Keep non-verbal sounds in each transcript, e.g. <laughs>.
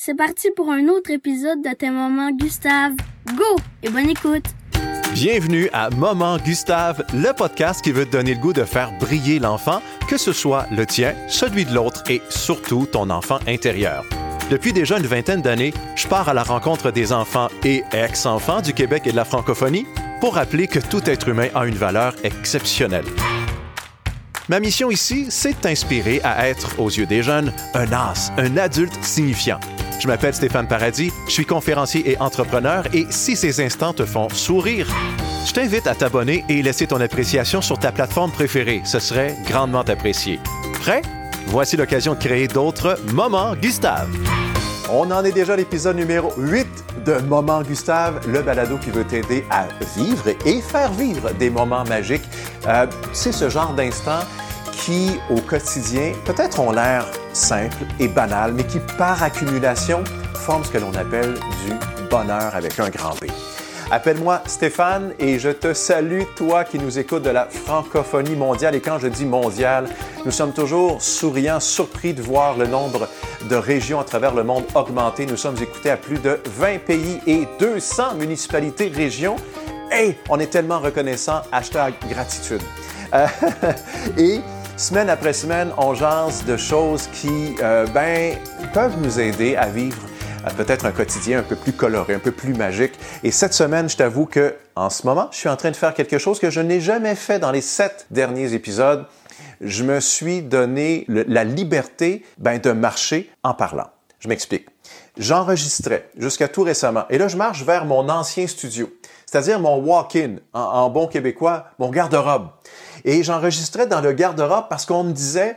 c'est parti pour un autre épisode de tes moments Gustave. Go et bonne écoute. Bienvenue à Moment Gustave, le podcast qui veut te donner le goût de faire briller l'enfant, que ce soit le tien, celui de l'autre et surtout ton enfant intérieur. Depuis déjà une vingtaine d'années, je pars à la rencontre des enfants et ex-enfants du Québec et de la francophonie pour rappeler que tout être humain a une valeur exceptionnelle. Ma mission ici, c'est de t'inspirer à être, aux yeux des jeunes, un as, un adulte signifiant. Je m'appelle Stéphane Paradis, je suis conférencier et entrepreneur et si ces instants te font sourire, je t'invite à t'abonner et laisser ton appréciation sur ta plateforme préférée. Ce serait grandement apprécié. Prêt? Voici l'occasion de créer d'autres moments Gustave. On en est déjà à l'épisode numéro 8 de Moments Gustave, le balado qui veut t'aider à vivre et faire vivre des moments magiques. Euh, c'est ce genre d'instants qui, au quotidien, peut-être ont l'air simples et banals, mais qui, par accumulation, forment ce que l'on appelle du bonheur avec un grand B. Appelle-moi Stéphane et je te salue, toi qui nous écoutes de la francophonie mondiale. Et quand je dis mondiale, nous sommes toujours souriants, surpris de voir le nombre de régions à travers le monde augmenter. Nous sommes écoutés à plus de 20 pays et 200 municipalités, régions. Et on est tellement reconnaissant. Hashtag gratitude. Euh, <laughs> et semaine après semaine, on jase de choses qui, euh, ben, peuvent nous aider à vivre peut-être un quotidien un peu plus coloré, un peu plus magique. Et cette semaine, je t'avoue que en ce moment, je suis en train de faire quelque chose que je n'ai jamais fait dans les sept derniers épisodes. Je me suis donné la liberté ben, de marcher en parlant. Je m'explique. J'enregistrais jusqu'à tout récemment. Et là, je marche vers mon ancien studio, c'est-à-dire mon walk-in, en bon québécois, mon garde-robe. Et j'enregistrais dans le garde-robe parce qu'on me disait,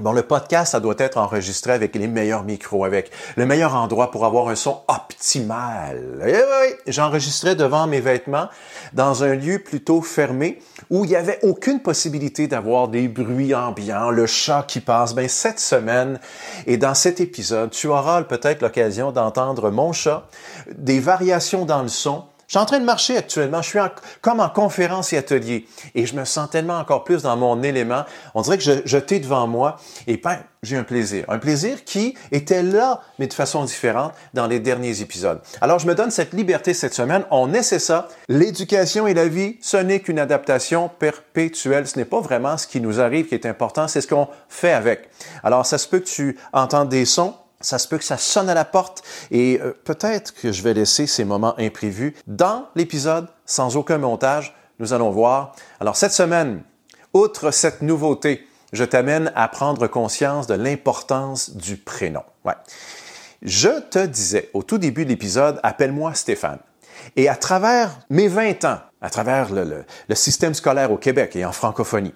Bon, le podcast, ça doit être enregistré avec les meilleurs micros, avec le meilleur endroit pour avoir un son optimal. J'enregistrais devant mes vêtements dans un lieu plutôt fermé où il n'y avait aucune possibilité d'avoir des bruits ambiants, le chat qui passe. Ben, cette semaine et dans cet épisode, tu auras peut-être l'occasion d'entendre mon chat, des variations dans le son, je suis en train de marcher actuellement. Je suis comme en conférence et atelier. Et je me sens tellement encore plus dans mon élément. On dirait que je, je t'ai devant moi et ben, j'ai un plaisir. Un plaisir qui était là, mais de façon différente dans les derniers épisodes. Alors, je me donne cette liberté cette semaine. On essaie ça. L'éducation et la vie, ce n'est qu'une adaptation perpétuelle. Ce n'est pas vraiment ce qui nous arrive qui est important, c'est ce qu'on fait avec. Alors, ça se peut que tu entends des sons ça se peut que ça sonne à la porte et euh, peut-être que je vais laisser ces moments imprévus dans l'épisode sans aucun montage. Nous allons voir. Alors cette semaine, outre cette nouveauté, je t'amène à prendre conscience de l'importance du prénom. Ouais. Je te disais au tout début de l'épisode, appelle-moi Stéphane. Et à travers mes 20 ans, à travers le, le système scolaire au Québec et en francophonie,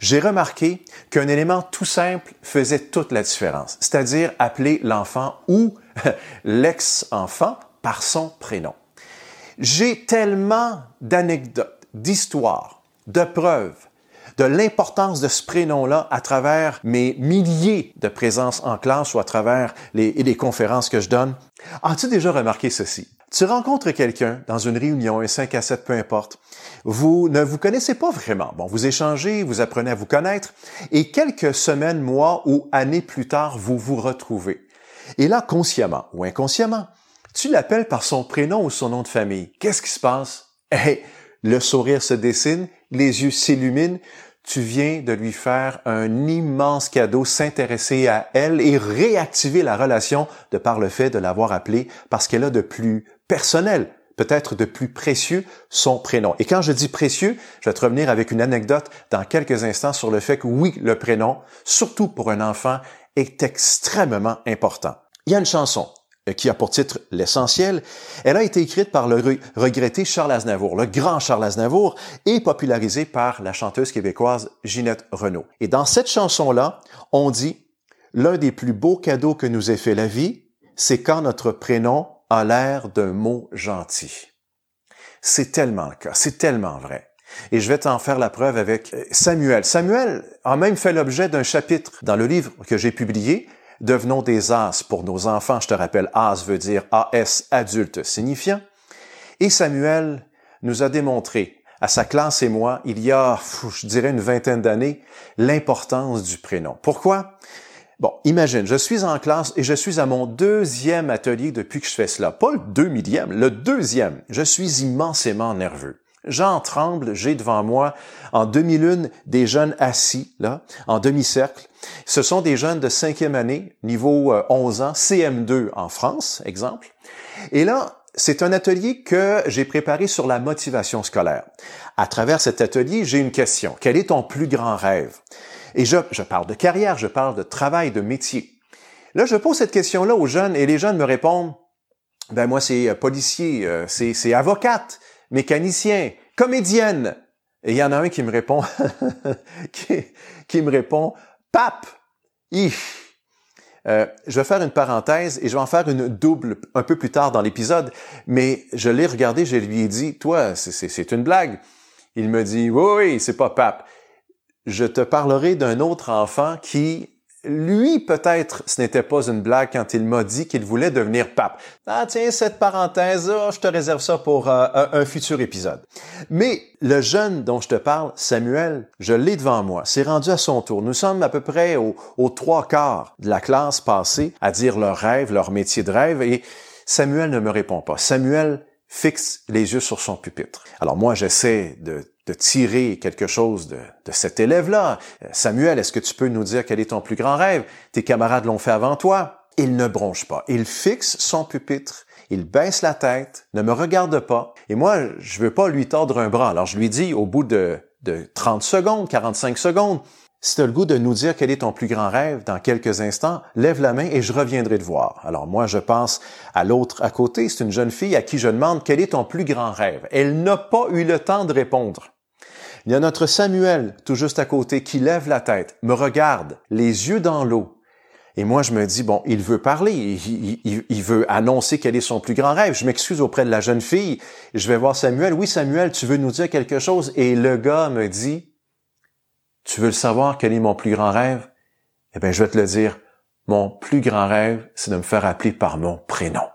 j'ai remarqué qu'un élément tout simple faisait toute la différence, c'est-à-dire appeler l'enfant ou <laughs> l'ex-enfant par son prénom. J'ai tellement d'anecdotes, d'histoires, de preuves de l'importance de ce prénom-là à travers mes milliers de présences en classe ou à travers les, conférences que je donne. As-tu déjà remarqué ceci? Tu rencontres quelqu'un dans une réunion, un 5 à 7, peu importe. Vous ne vous connaissez pas vraiment. Bon, vous échangez, vous apprenez à vous connaître, et quelques semaines, mois ou années plus tard, vous vous retrouvez. Et là, consciemment ou inconsciemment, tu l'appelles par son prénom ou son nom de famille. Qu'est-ce qui se passe? Hey, le sourire se dessine, les yeux s'illuminent, tu viens de lui faire un immense cadeau, s'intéresser à elle et réactiver la relation de par le fait de l'avoir appelée parce qu'elle a de plus personnel, peut-être de plus précieux, son prénom. Et quand je dis précieux, je vais te revenir avec une anecdote dans quelques instants sur le fait que oui, le prénom, surtout pour un enfant, est extrêmement important. Il y a une chanson euh, qui a pour titre L'essentiel. Elle a été écrite par le regretté Charles Aznavour, le grand Charles Aznavour, et popularisée par la chanteuse québécoise Ginette Renault. Et dans cette chanson-là, on dit L'un des plus beaux cadeaux que nous ait fait la vie, c'est quand notre prénom a l'air d'un mot gentil. C'est tellement le cas, c'est tellement vrai. Et je vais t'en faire la preuve avec euh, Samuel. Samuel a même fait l'objet d'un chapitre dans le livre que j'ai publié, Devenons des as pour nos enfants. Je te rappelle, as veut dire AS adulte signifiant. Et Samuel nous a démontré, à sa classe et moi, il y a, je dirais une vingtaine d'années, l'importance du prénom. Pourquoi? Bon, imagine, je suis en classe et je suis à mon deuxième atelier depuis que je fais cela. Pas le deux millième, le deuxième. Je suis immensément nerveux. J'en tremble, j'ai devant moi en demi-lune des jeunes assis, là, en demi-cercle. Ce sont des jeunes de cinquième année, niveau 11 euh, ans, CM2 en France, exemple. Et là, c'est un atelier que j'ai préparé sur la motivation scolaire. À travers cet atelier, j'ai une question. Quel est ton plus grand rêve? Et je, parle de carrière, je parle de travail, de métier. Là, je pose cette question-là aux jeunes et les jeunes me répondent, ben moi, c'est euh, policier, euh, c'est avocate, mécanicien, comédienne. Et il y en a un qui me répond, <laughs> qui, qui, me répond, pape. Euh, je vais faire une parenthèse et je vais en faire une double un peu plus tard dans l'épisode, mais je l'ai regardé, je lui ai dit, toi, c'est une blague. Il me dit, oui, oui, c'est pas pape. Je te parlerai d'un autre enfant qui lui, peut-être, ce n'était pas une blague quand il m'a dit qu'il voulait devenir pape. Ah tiens, cette parenthèse, je te réserve ça pour euh, un, futur épisode. Mais le jeune dont je te parle, Samuel, je l'ai devant moi. C'est rendu à son tour. Nous sommes à peu près aux trois quarts de la classe passée à dire leur rêve, leur métier de rêve, et Samuel ne me répond pas. Samuel fixe les yeux sur son pupitre. Alors moi, j'essaie de de tirer quelque chose de, de cet élève-là. Euh, Samuel, est-ce que tu peux nous dire quel est ton plus grand rêve? Tes camarades l'ont fait avant toi. Il ne bronche pas. Il fixe son pupitre. Il baisse la tête, ne me regarde pas. Et moi, je veux pas lui tordre un bras. Alors je lui dis au bout de, de 30 secondes, 45 secondes, si tu le goût de nous dire quel est ton plus grand rêve dans quelques instants, lève la main et je reviendrai te voir. Alors moi, je pense à l'autre à côté. C'est une jeune fille à qui je demande quel est ton plus grand rêve. Elle n'a pas eu le temps de répondre. Il y a notre Samuel, tout juste à côté, qui lève la tête, me regarde, les yeux dans l'eau. Et moi, je me dis, bon, il veut parler, il, veut annoncer quel est son plus grand rêve. Je m'excuse auprès de la jeune fille. Je vais voir Samuel. Oui, Samuel, tu veux nous dire quelque chose? Et le gars me dit, tu veux le savoir quel est mon plus grand rêve? Eh bien, je vais te le dire. Mon plus grand rêve, c'est de me faire appeler par mon prénom.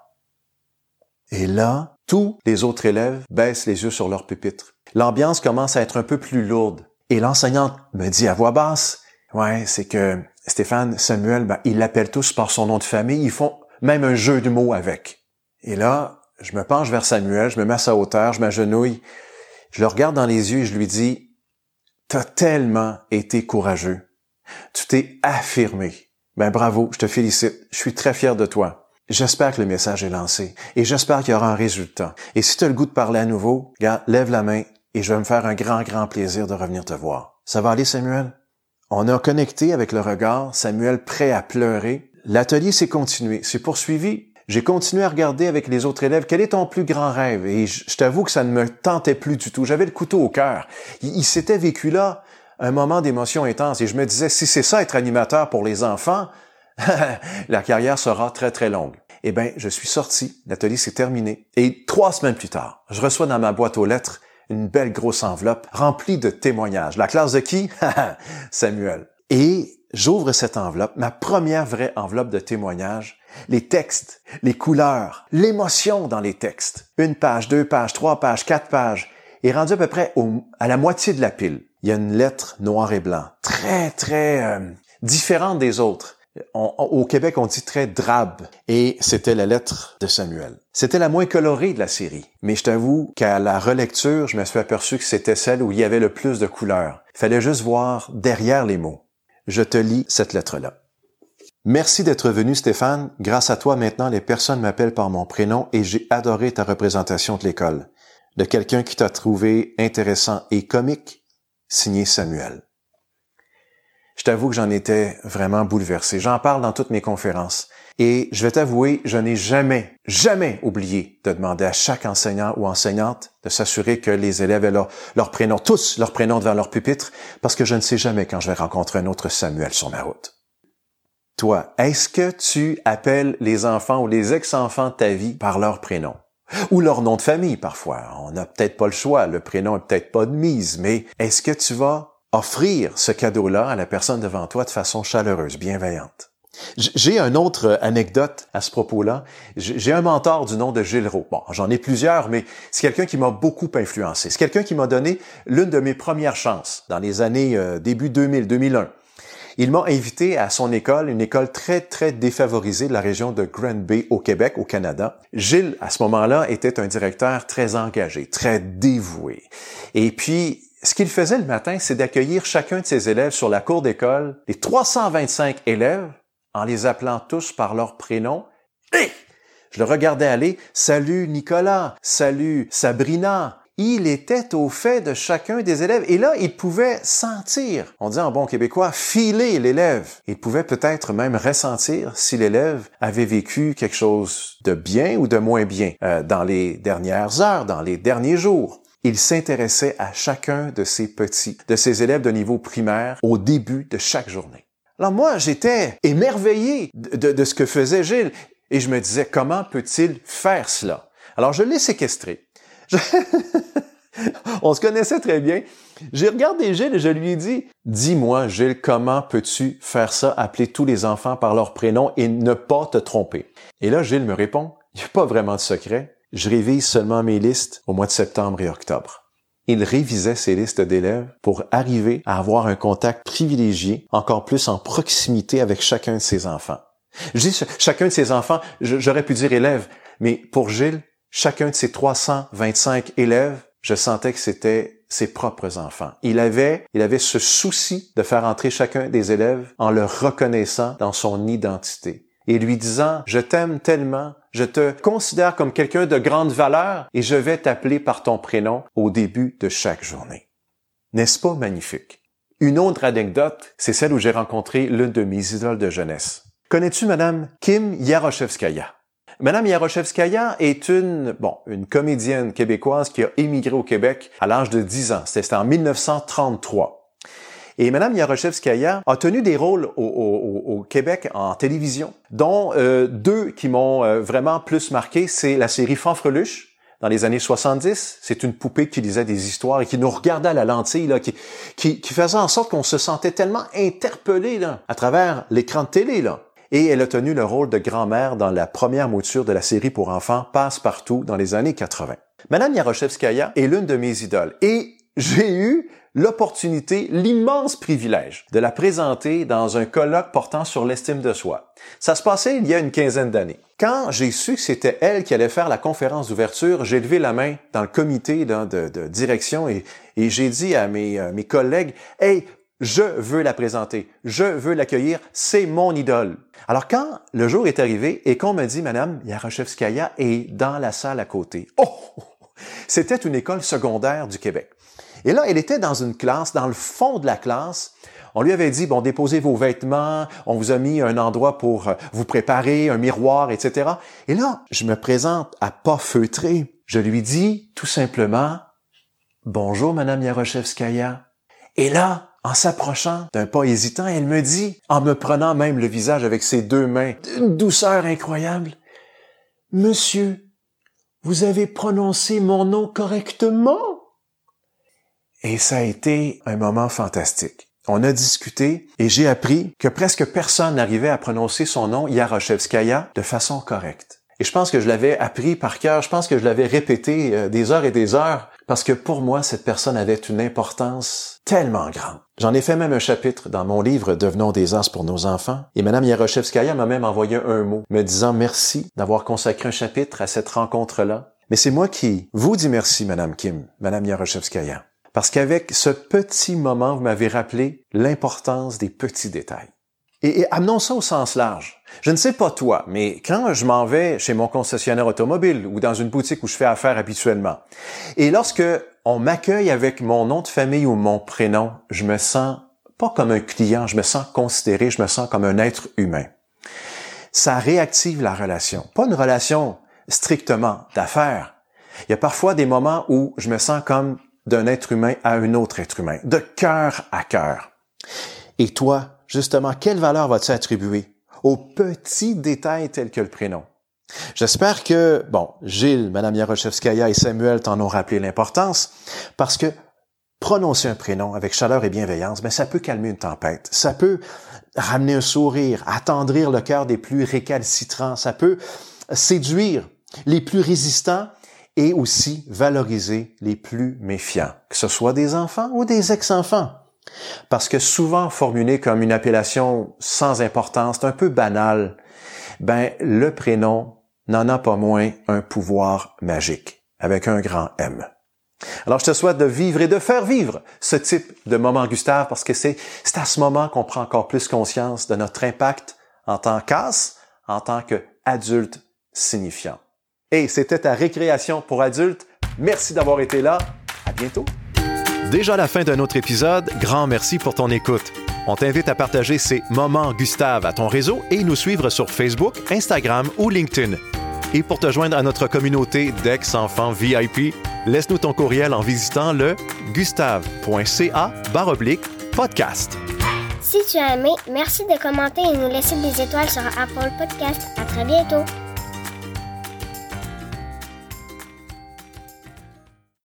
Et là, tous les autres élèves baissent les yeux sur leur pupitre. L'ambiance commence à être un peu plus lourde. Et l'enseignante me dit à voix basse, ouais, c'est que Stéphane, Samuel, ben, ils l'appellent tous par son nom de famille, ils font même un jeu de mots avec. Et là, je me penche vers Samuel, je me mets à sa hauteur, je m'agenouille, je le regarde dans les yeux et je lui dis, t'as tellement été courageux. Tu t'es affirmé. Ben bravo, je te félicite. Je suis très fier de toi. J'espère que le message est lancé et j'espère qu'il y aura un résultat. Et si tu as le goût de parler à nouveau, gars, lève la main et je vais me faire un grand, grand plaisir de revenir te voir. Ça va aller, Samuel? On a connecté avec le regard, Samuel prêt à pleurer. L'atelier s'est continué, s'est poursuivi. J'ai continué à regarder avec les autres élèves quel est ton plus grand rêve? Et je, t'avoue que ça ne me tentait plus du tout. J'avais le couteau au cœur. Il, s'était vécu là un moment d'émotion intense et je me disais si c'est ça être animateur pour les enfants, <laughs> la carrière sera très très longue. Eh bien, je suis sorti, l'atelier s'est terminé et trois semaines plus tard, je reçois dans ma boîte aux lettres une belle grosse enveloppe remplie de témoignages. La classe de qui? <laughs> Samuel. Et j'ouvre cette enveloppe, ma première vraie enveloppe de témoignages, les textes, les couleurs, l'émotion dans les textes. Une page, deux pages, trois pages, quatre pages. Et rendu à peu près à la moitié de la pile, il y a une lettre noir et blanc, très, très euh, différente des autres au Québec, on dit très drabe. Et c'était la lettre de Samuel. C'était la moins colorée de la série. Mais je t'avoue qu'à la relecture, je me suis aperçu que c'était celle où il y avait le plus de couleurs. Fallait juste voir derrière les mots. Je te lis cette lettre-là. Merci d'être venu, Stéphane. Grâce à toi, maintenant, les personnes m'appellent par mon prénom et j'ai adoré ta représentation de l'école. De quelqu'un qui t'a trouvé intéressant et comique, signé Samuel je t'avoue que j'en étais vraiment bouleversé. J'en parle dans toutes mes conférences. Et je vais t'avouer, je n'ai jamais, jamais oublié de demander à chaque enseignant ou enseignante de s'assurer que les élèves aient leur, prénom, tous leur prénom devant leur pupitre, parce que je ne sais jamais quand je vais rencontrer un autre Samuel sur ma route. Toi, est-ce que tu appelles les enfants ou les ex-enfants de ta vie par leur prénom? Ou leur nom de famille, parfois. On n'a peut-être pas le choix. Le prénom est peut-être pas de mise, mais est-ce que tu vas offrir ce cadeau-là à la personne devant toi de façon chaleureuse, bienveillante. J'ai une autre anecdote à ce propos-là. J'ai un mentor du nom de Gilles Roux. Bon, j'en ai plusieurs, mais c'est quelqu'un qui m'a beaucoup influencé. C'est quelqu'un qui m'a donné l'une de mes premières chances dans les années euh, début 2000, 2001. Il m'a invité à son école, une école très, très défavorisée de la région de Grand Bay au Québec, au Canada. Gilles, à ce moment-là, était un directeur très engagé, très dévoué. Et puis, ce qu'il faisait le matin, c'est d'accueillir chacun de ses élèves sur la cour d'école, les 325 élèves, en les appelant tous par leur prénom. Et je le regardais aller. Salut Nicolas. Salut Sabrina il était au fait de chacun des élèves. Et là, il pouvait sentir, on dit en bon québécois, filer l'élève. Il pouvait peut-être même ressentir si l'élève avait vécu quelque chose de bien ou de moins bien euh, dans les dernières heures, dans les derniers jours. Il s'intéressait à chacun de ses petits, de ses élèves de niveau primaire au début de chaque journée. Alors moi, j'étais émerveillé de, de ce que faisait Gilles et je me disais, comment peut-il faire cela? Alors je l'ai séquestré <laughs> On se connaissait très bien. J'ai regardé Gilles et je lui ai dit, dis-moi, Gilles, comment peux-tu faire ça, appeler tous les enfants par leur prénom et ne pas te tromper? Et là, Gilles me répond, il n'y a pas vraiment de secret. Je révise seulement mes listes au mois de septembre et octobre. Il révisait ses listes d'élèves pour arriver à avoir un contact privilégié, encore plus en proximité avec chacun de ses enfants. Je dis chacun de ses enfants, j'aurais pu dire élèves, mais pour Gilles, chacun de ses 325 élèves, je sentais que c'était ses propres enfants. Il avait, il avait ce souci de faire entrer chacun des élèves en le reconnaissant dans son identité et lui disant, je t'aime tellement, je te considère comme quelqu'un de grande valeur et je vais t'appeler par ton prénom au début de chaque journée. N'est-ce pas magnifique? Une autre anecdote, c'est celle où j'ai rencontré l'une de mes idoles de jeunesse. Connais-tu Madame Kim Yaroshevskaya? Madame Yaroshevskaya est une, bon, une comédienne québécoise qui a émigré au Québec à l'âge de 10 ans. C'était en 1933. Et Madame Yaroshevskaya a tenu des rôles au, Québec en télévision, dont euh, deux qui m'ont euh, vraiment plus marqué, c'est la série Fanfreluche, dans les années 70. C'est une poupée qui lisait des histoires et qui nous regardait à la lentille, là, qui faisait en sorte qu'on se sentait tellement interpellé là, à travers l'écran de télé. Là et elle a tenu le rôle de grand-mère dans la première mouture de la série pour enfants Passe-Partout dans les années 80. Madame Yaroshevskaya est l'une de mes idoles et j'ai eu l'opportunité, l'immense privilège de la présenter dans un colloque portant sur l'estime de soi. Ça se passait il y a une quinzaine d'années. Quand j'ai su que c'était elle qui allait faire la conférence d'ouverture, j'ai levé la main dans le comité de, direction et, j'ai dit à mes, euh, collègues, Hey, je veux la présenter. Je veux l'accueillir. C'est mon idole. Alors quand le jour est arrivé et qu'on me dit, Madame Yaroshevskaya est dans la salle à côté. Oh! <laughs> C'était une école secondaire du Québec. Et là, elle était dans une classe, dans le fond de la classe. On lui avait dit, bon, déposez vos vêtements, on vous a mis un endroit pour euh, vous préparer, un miroir, etc. Et là, je me présente à pas feutré. Je lui dis tout simplement, bonjour, Madame Yaroshevskaya. Et là, en s'approchant d'un pas hésitant, elle me dit, en me prenant même le visage avec ses deux mains, d'une douceur incroyable, Monsieur, vous avez prononcé mon nom correctement? Et ça a été un moment fantastique. On a discuté et j'ai appris que presque personne n'arrivait à prononcer son nom Yaroshevskaya de façon correcte. Et je pense que je l'avais appris par cœur, je pense que je l'avais répété euh, des heures et des heures parce que pour moi, cette personne avait une importance tellement grande. J'en ai fait même un chapitre dans mon livre Devenons des as pour nos enfants, et Madame Yaroshevskaya m'a même envoyé un mot, me disant merci d'avoir consacré un chapitre à cette rencontre-là. Mais c'est moi qui vous dis merci, Madame Kim, Madame Yaroshevskaya. Parce qu'avec ce petit moment, vous m'avez rappelé l'importance des petits détails. Et, amenons ça au sens large. Je ne sais pas toi, mais quand je m'en vais chez mon concessionnaire automobile ou dans une boutique où je fais affaire habituellement, et lorsque on m'accueille avec mon nom de famille ou mon prénom, je me sens pas comme un client, je me sens considéré, je me sens comme un être humain. Ça réactive la relation. Pas une relation strictement d'affaires. Il y a parfois des moments où je me sens comme d'un être humain à un autre être humain, de cœur à cœur. Et toi, justement, quelle valeur vas-tu attribuer aux petits détails tels que le prénom? J'espère que, bon, Gilles, Madame Yaroshevskaya et Samuel t'en ont rappelé l'importance, parce que prononcer un prénom avec chaleur et bienveillance, ben, ça peut calmer une tempête. Ça peut ramener un sourire, attendrir le cœur des plus récalcitrants. Ça peut séduire les plus résistants et aussi valoriser les plus méfiants, que ce soit des enfants ou des ex-enfants. Parce que souvent formulé comme une appellation sans importance, un peu banale, ben, le prénom n'en a pas moins un pouvoir magique, avec un grand M. Alors, je te souhaite de vivre et de faire vivre ce type de moment, Gustave, parce que c'est, à ce moment qu'on prend encore plus conscience de notre impact en tant qu'as, en tant qu'adulte signifiant. Et c'était ta récréation pour adultes. Merci d'avoir été là. À bientôt. Déjà la fin d'un autre épisode, grand merci pour ton écoute. On t'invite à partager ces moments Gustave à ton réseau et nous suivre sur Facebook, Instagram ou LinkedIn. Et pour te joindre à notre communauté d'ex-enfants VIP, laisse-nous ton courriel en visitant le gustave.ca podcast. Si tu as aimé, merci de commenter et nous laisser des étoiles sur Apple Podcast. À très bientôt.